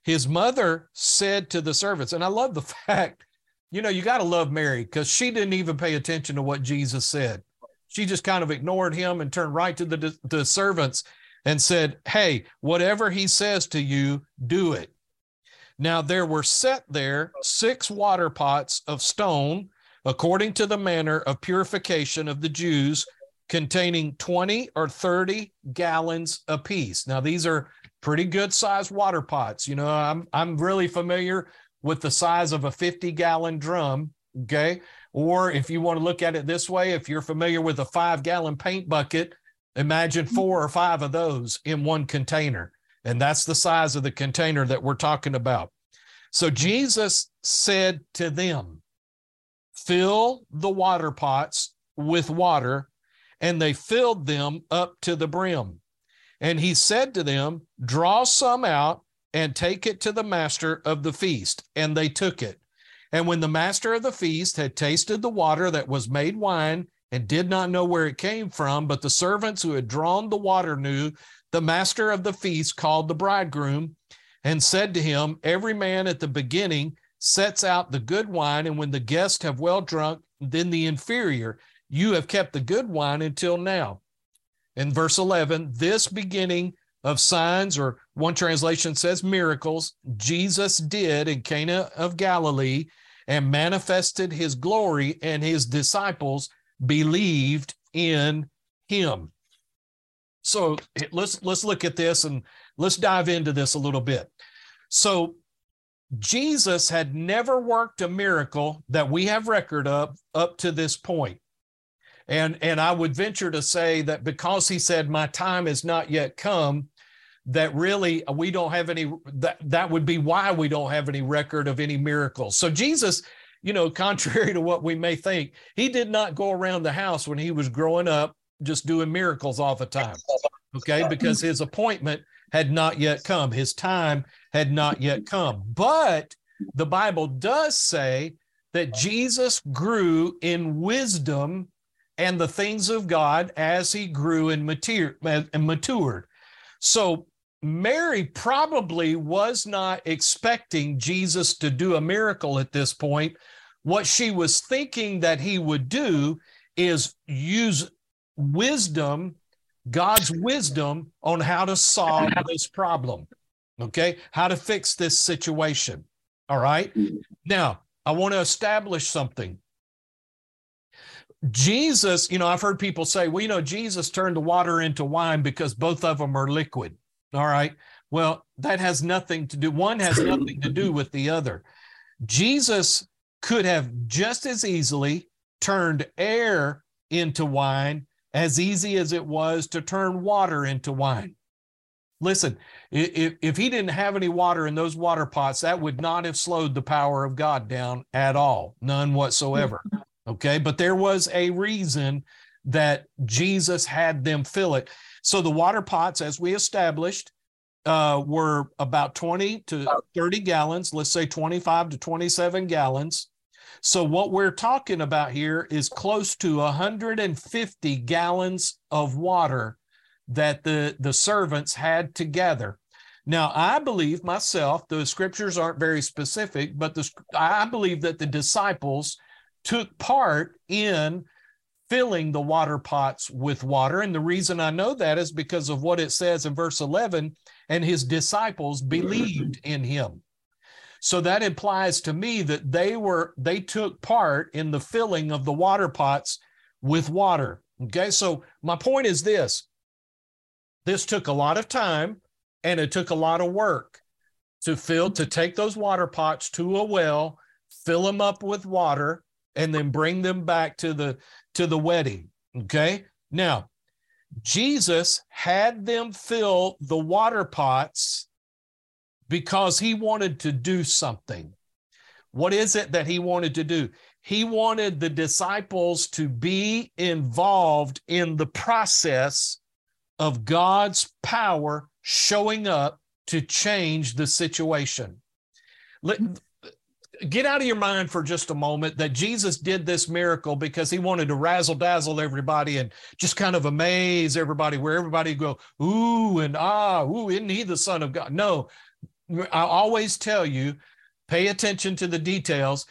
His mother said to the servants, and I love the fact, you know, you got to love Mary because she didn't even pay attention to what Jesus said. She just kind of ignored him and turned right to the, the servants and said, Hey, whatever he says to you, do it. Now there were set there six water pots of stone, according to the manner of purification of the Jews, containing 20 or 30 gallons apiece. Now these are pretty good sized water pots. You know, I'm I'm really familiar with the size of a 50 gallon drum. Okay. Or if you want to look at it this way, if you're familiar with a five gallon paint bucket, imagine mm-hmm. four or five of those in one container. And that's the size of the container that we're talking about. So Jesus said to them, Fill the water pots with water, and they filled them up to the brim. And he said to them, Draw some out and take it to the master of the feast. And they took it. And when the master of the feast had tasted the water that was made wine and did not know where it came from, but the servants who had drawn the water knew, the master of the feast called the bridegroom and said to him, Every man at the beginning sets out the good wine, and when the guests have well drunk, then the inferior. You have kept the good wine until now. In verse 11, this beginning of signs, or one translation says miracles, Jesus did in Cana of Galilee and manifested his glory, and his disciples believed in him. So let's let's look at this and let's dive into this a little bit. So Jesus had never worked a miracle that we have record of up to this point. And, and I would venture to say that because he said, My time has not yet come, that really uh, we don't have any, that, that would be why we don't have any record of any miracles. So Jesus, you know, contrary to what we may think, he did not go around the house when he was growing up just doing miracles all the time. Okay. Because his appointment had not yet come, his time had not yet come. But the Bible does say that Jesus grew in wisdom and the things of God as he grew and matured. Mary probably was not expecting Jesus to do a miracle at this point. What she was thinking that he would do is use wisdom, God's wisdom on how to solve this problem. Okay. How to fix this situation. All right. Now, I want to establish something. Jesus, you know, I've heard people say, well, you know, Jesus turned the water into wine because both of them are liquid. All right. Well, that has nothing to do, one has nothing to do with the other. Jesus could have just as easily turned air into wine as easy as it was to turn water into wine. Listen, if, if he didn't have any water in those water pots, that would not have slowed the power of God down at all, none whatsoever. Mm-hmm. Okay. But there was a reason that Jesus had them fill it. So the water pots, as we established, uh, were about 20 to 30 gallons, let's say 25 to 27 gallons. So what we're talking about here is close to 150 gallons of water that the, the servants had together. Now, I believe myself, the scriptures aren't very specific, but the, I believe that the disciples took part in filling the water pots with water. And the reason I know that is because of what it says in verse 11 and his disciples believed in him. So that implies to me that they were they took part in the filling of the water pots with water. Okay? So my point is this. This took a lot of time and it took a lot of work to fill to take those water pots to a well, fill them up with water and then bring them back to the to the wedding. Okay? Now, Jesus had them fill the water pots because he wanted to do something. What is it that he wanted to do? He wanted the disciples to be involved in the process of God's power showing up to change the situation. Get out of your mind for just a moment that Jesus did this miracle because he wanted to razzle dazzle everybody and just kind of amaze everybody, where everybody go, ooh, and ah, ooh, isn't he the Son of God? No, I always tell you, pay attention to the details.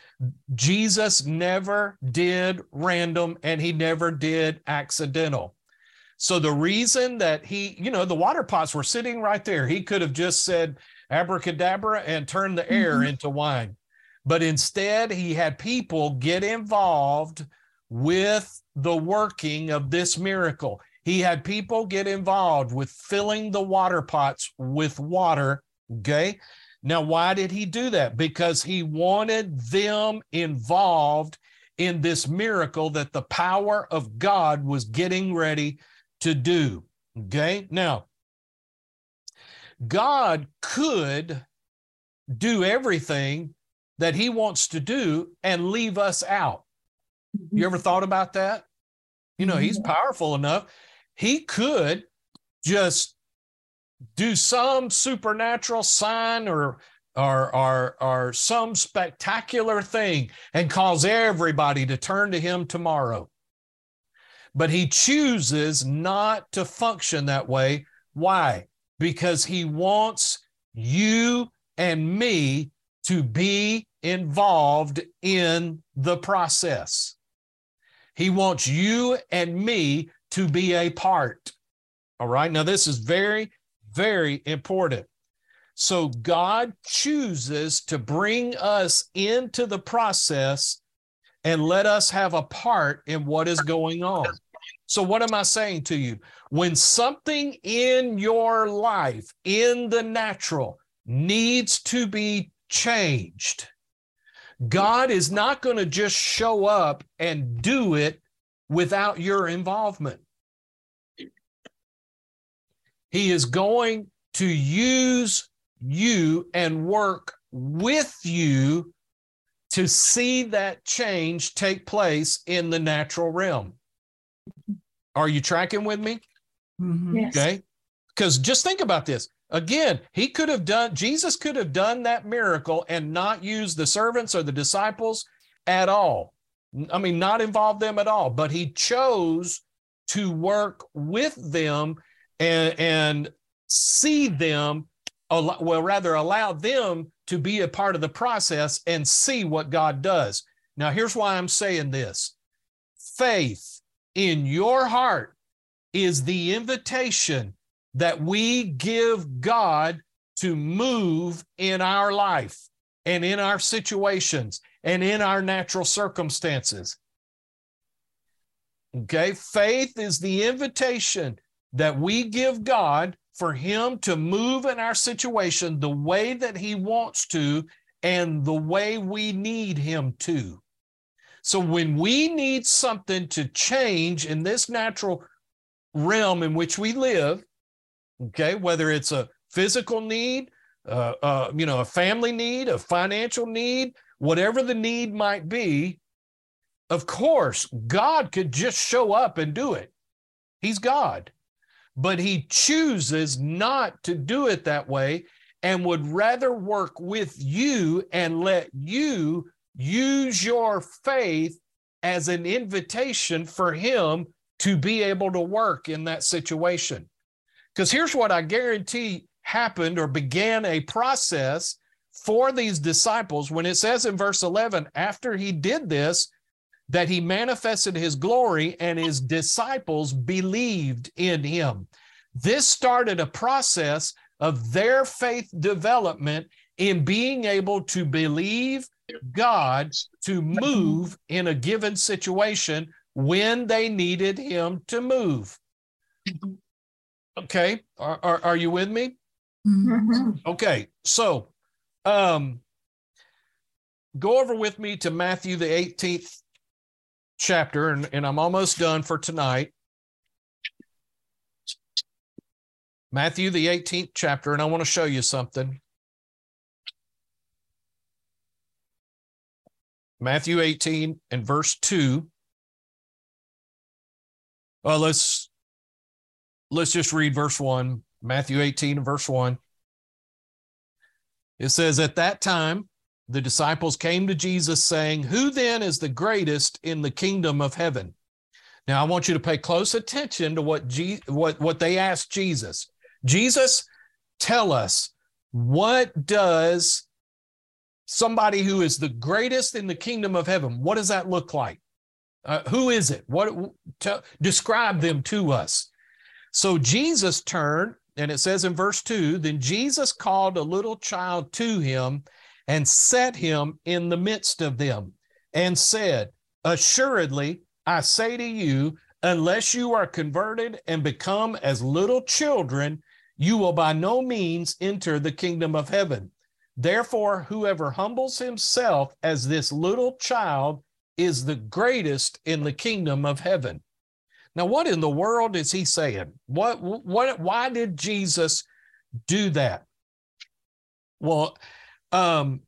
Jesus never did random and he never did accidental. So the reason that he, you know, the water pots were sitting right there, he could have just said abracadabra and turned the air mm-hmm. into wine. But instead, he had people get involved with the working of this miracle. He had people get involved with filling the water pots with water Okay. Now, why did he do that? Because he wanted them involved in this miracle that the power of God was getting ready to do. Okay. Now, God could do everything that he wants to do and leave us out. You ever thought about that? You know, he's mm-hmm. powerful enough. He could just do some supernatural sign or or, or, or some spectacular thing and cause everybody to turn to him tomorrow. But he chooses not to function that way. Why? Because he wants you and me to be involved in the process. He wants you and me to be a part. All right. Now, this is very very important. So God chooses to bring us into the process and let us have a part in what is going on. So, what am I saying to you? When something in your life, in the natural, needs to be changed, God is not going to just show up and do it without your involvement. He is going to use you and work with you to see that change take place in the natural realm. Are you tracking with me? Mhm. Yes. Okay. Because just think about this. Again, he could have done, Jesus could have done that miracle and not used the servants or the disciples at all. I mean, not involve them at all, but he chose to work with them and, and see them, well, rather allow them to be a part of the process and see what God does. Now, here's why I'm saying this faith in your heart is the invitation that we give God to move in our life and in our situations and in our natural circumstances. Okay, faith is the invitation that we give God for Him to move in our situation the way that He wants to and the way we need Him to. So when we need something to change in this natural realm in which we live, okay, whether it's a physical need, uh, uh, you know, a family need, a financial need, whatever the need might be, of course, God could just show up and do it. He's God. But he chooses not to do it that way and would rather work with you and let you use your faith as an invitation for him to be able to work in that situation. Because here's what I guarantee happened or began a process for these disciples when it says in verse 11, after he did this, that he manifested his glory and his disciples believed in him. This started a process of their faith development in being able to believe God to move in a given situation when they needed him to move. Okay, are, are, are you with me? Mhm. Mhm. Okay, so um, go over with me to Matthew, the 18th chapter, and, and I'm almost done for tonight. Matthew, the 18th chapter, and I want to show you something. Matthew 18 and verse 2. Well, let's let's just read verse 1. Matthew 18 and verse 1. It says, At that time, the disciples came to Jesus saying, Who then is the greatest in the kingdom of heaven? Now, I want you to pay close attention to what, Je- what, what they asked Jesus. Jesus, tell us, what does somebody who is the greatest in the kingdom of heaven, what does that look like? Uh, who is it? What tell, describe them to us? So Jesus turned, and it says in verse 2 Then Jesus called a little child to him and set him in the midst of them and said, Assuredly, I say to you, unless you are converted and become as little children, you will by no means enter the kingdom of heaven. Therefore, whoever humbles himself as this little child is the greatest in the kingdom of heaven. Now, what in the world is he saying? What, what, why did Jesus do that? Well, um,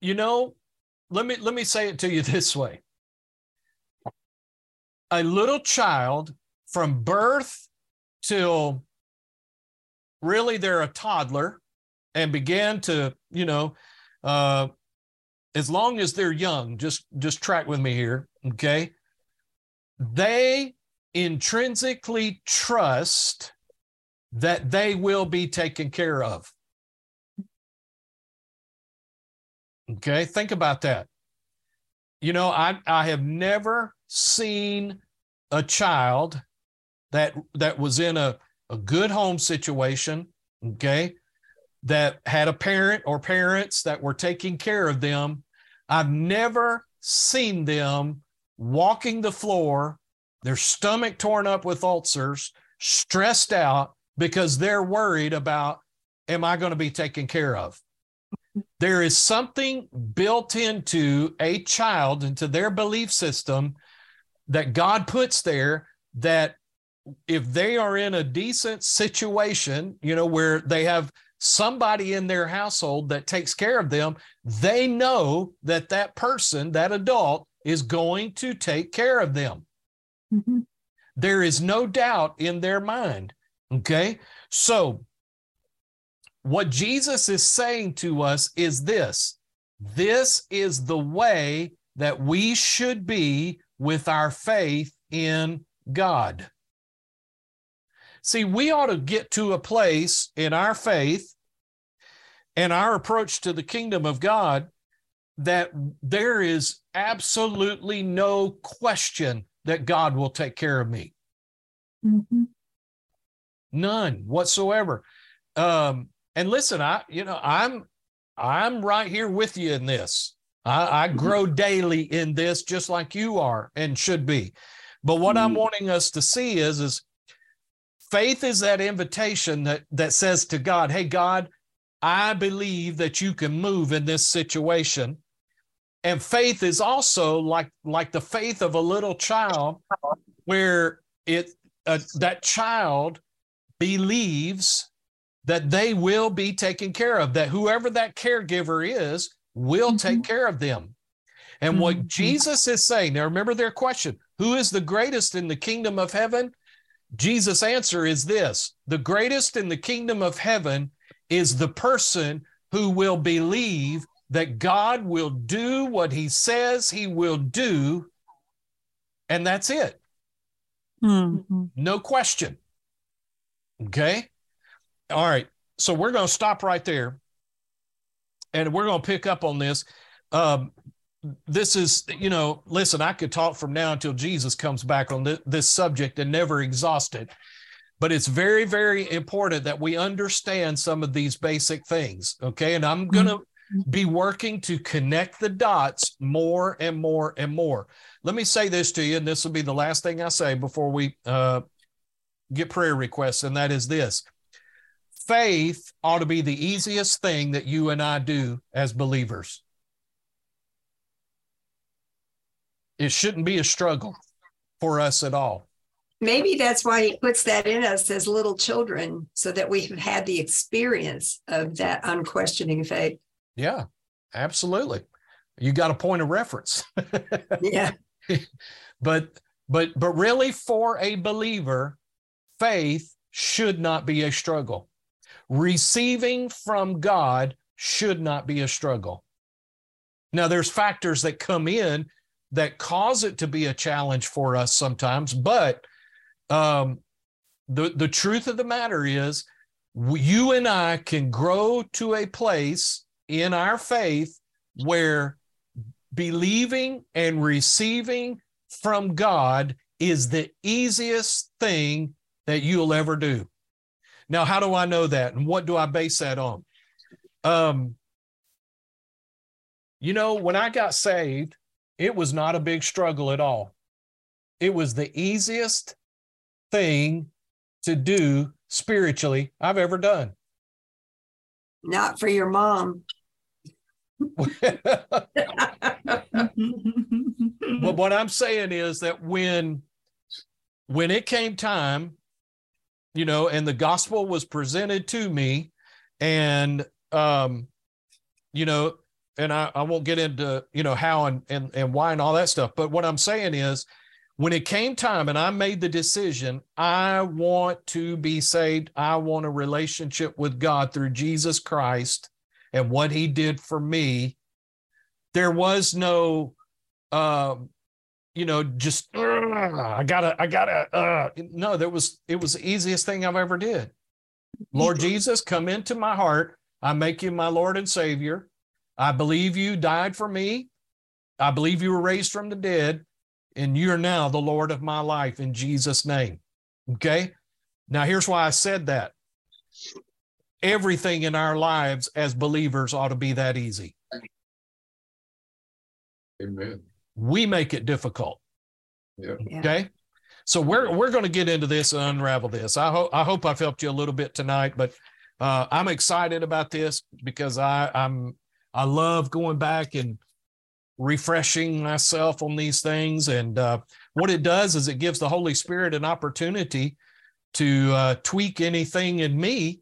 you know, let me let me say it to you this way. A little child from birth till really they're a toddler and began to, you know, uh, as long as they're young, just just track with me here, okay? They intrinsically trust that they will be taken care of. Okay, think about that. You know, I I have never seen a child that that was in a, a good home situation, okay, that had a parent or parents that were taking care of them. I've never seen them walking the floor, their stomach torn up with ulcers, stressed out because they're worried about, am I going to be taken care of? There is something built into a child, into their belief system, that God puts there that if they are in a decent situation, you know, where they have somebody in their household that takes care of them, they know that that person, that adult, is going to take care of them. Mm-hmm. There is no doubt in their mind. Okay. So, what Jesus is saying to us is this this is the way that we should be with our faith in God. See, we ought to get to a place in our faith and our approach to the kingdom of God that there is absolutely no question that God will take care of me. Mm-hmm. None whatsoever. Um, and listen, I, you know, I'm, I'm right here with you in this. I, I mm-hmm. grow daily in this, just like you are and should be. But what mm-hmm. I'm wanting us to see is, is faith is that invitation that that says to God, "Hey, God, I believe that you can move in this situation." And faith is also like like the faith of a little child, where it uh, that child believes that they will be taken care of, that whoever that caregiver is will mm-hmm. take care of them. And mm-hmm. what Jesus is saying, now remember their question who is the greatest in the kingdom of heaven? Jesus' answer is this the greatest in the kingdom of heaven is the person who will believe that God will do what he says he will do, and that's it. Mm-hmm. No question. Okay. All right. So we're going to stop right there and we're going to pick up on this. Um, this is, you know, listen, I could talk from now until Jesus comes back on th- this subject and never exhaust it. But it's very, very important that we understand some of these basic things. Okay. And I'm going to mm-hmm. Be working to connect the dots more and more and more. Let me say this to you, and this will be the last thing I say before we uh, get prayer requests, and that is this faith ought to be the easiest thing that you and I do as believers. It shouldn't be a struggle for us at all. Maybe that's why he puts that in us as little children, so that we have had the experience of that unquestioning faith. Yeah, absolutely. You got a point of reference. yeah. but but but really for a believer, faith should not be a struggle. Receiving from God should not be a struggle. Now, there's factors that come in that cause it to be a challenge for us sometimes, but um, the, the truth of the matter is, you and I can grow to a place in our faith where believing and receiving from God is the easiest thing that you'll ever do. Now, how do I know that? And what do I base that on? Um, you know, when I got saved, it was not a big struggle at all. It was the easiest thing to do spiritually I've ever done. Not for your mom. But what I'm saying is that when when it came time you know, and the gospel was presented to me, and um, you know, and I, I won't get into you know how and, and and why and all that stuff. But what I'm saying is, when it came time and I made the decision, I want to be saved. I want a relationship with God through Jesus Christ and what He did for me. There was no um, you know, just I gotta, I gotta. Uh, no, that was it was the easiest thing I've ever did. Lord Jesus, come into my heart. I make you my Lord and Savior. I believe you died for me. I believe you were raised from the dead, and you're now the Lord of my life in Jesus' name. Okay. Now, here's why I said that. Everything in our lives as believers ought to be that easy. Amen we make it difficult. Yeah. Okay. So we're we're going to get into this and unravel this. I hope I hope I've helped you a little bit tonight, but uh, I'm excited about this because I I'm I love going back and refreshing myself on these things. And uh, what it does is it gives the Holy Spirit an opportunity to uh, tweak anything in me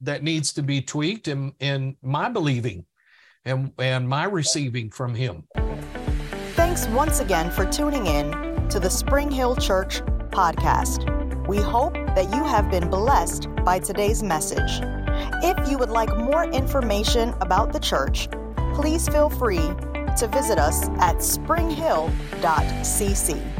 that needs to be tweaked in, in my believing and, and my receiving from Him. Thanks once again for tuning in to the Spring Hill Church podcast. We hope that you have been blessed by today's message. If you would like more information about the church, please feel free to visit us at springhill.cc.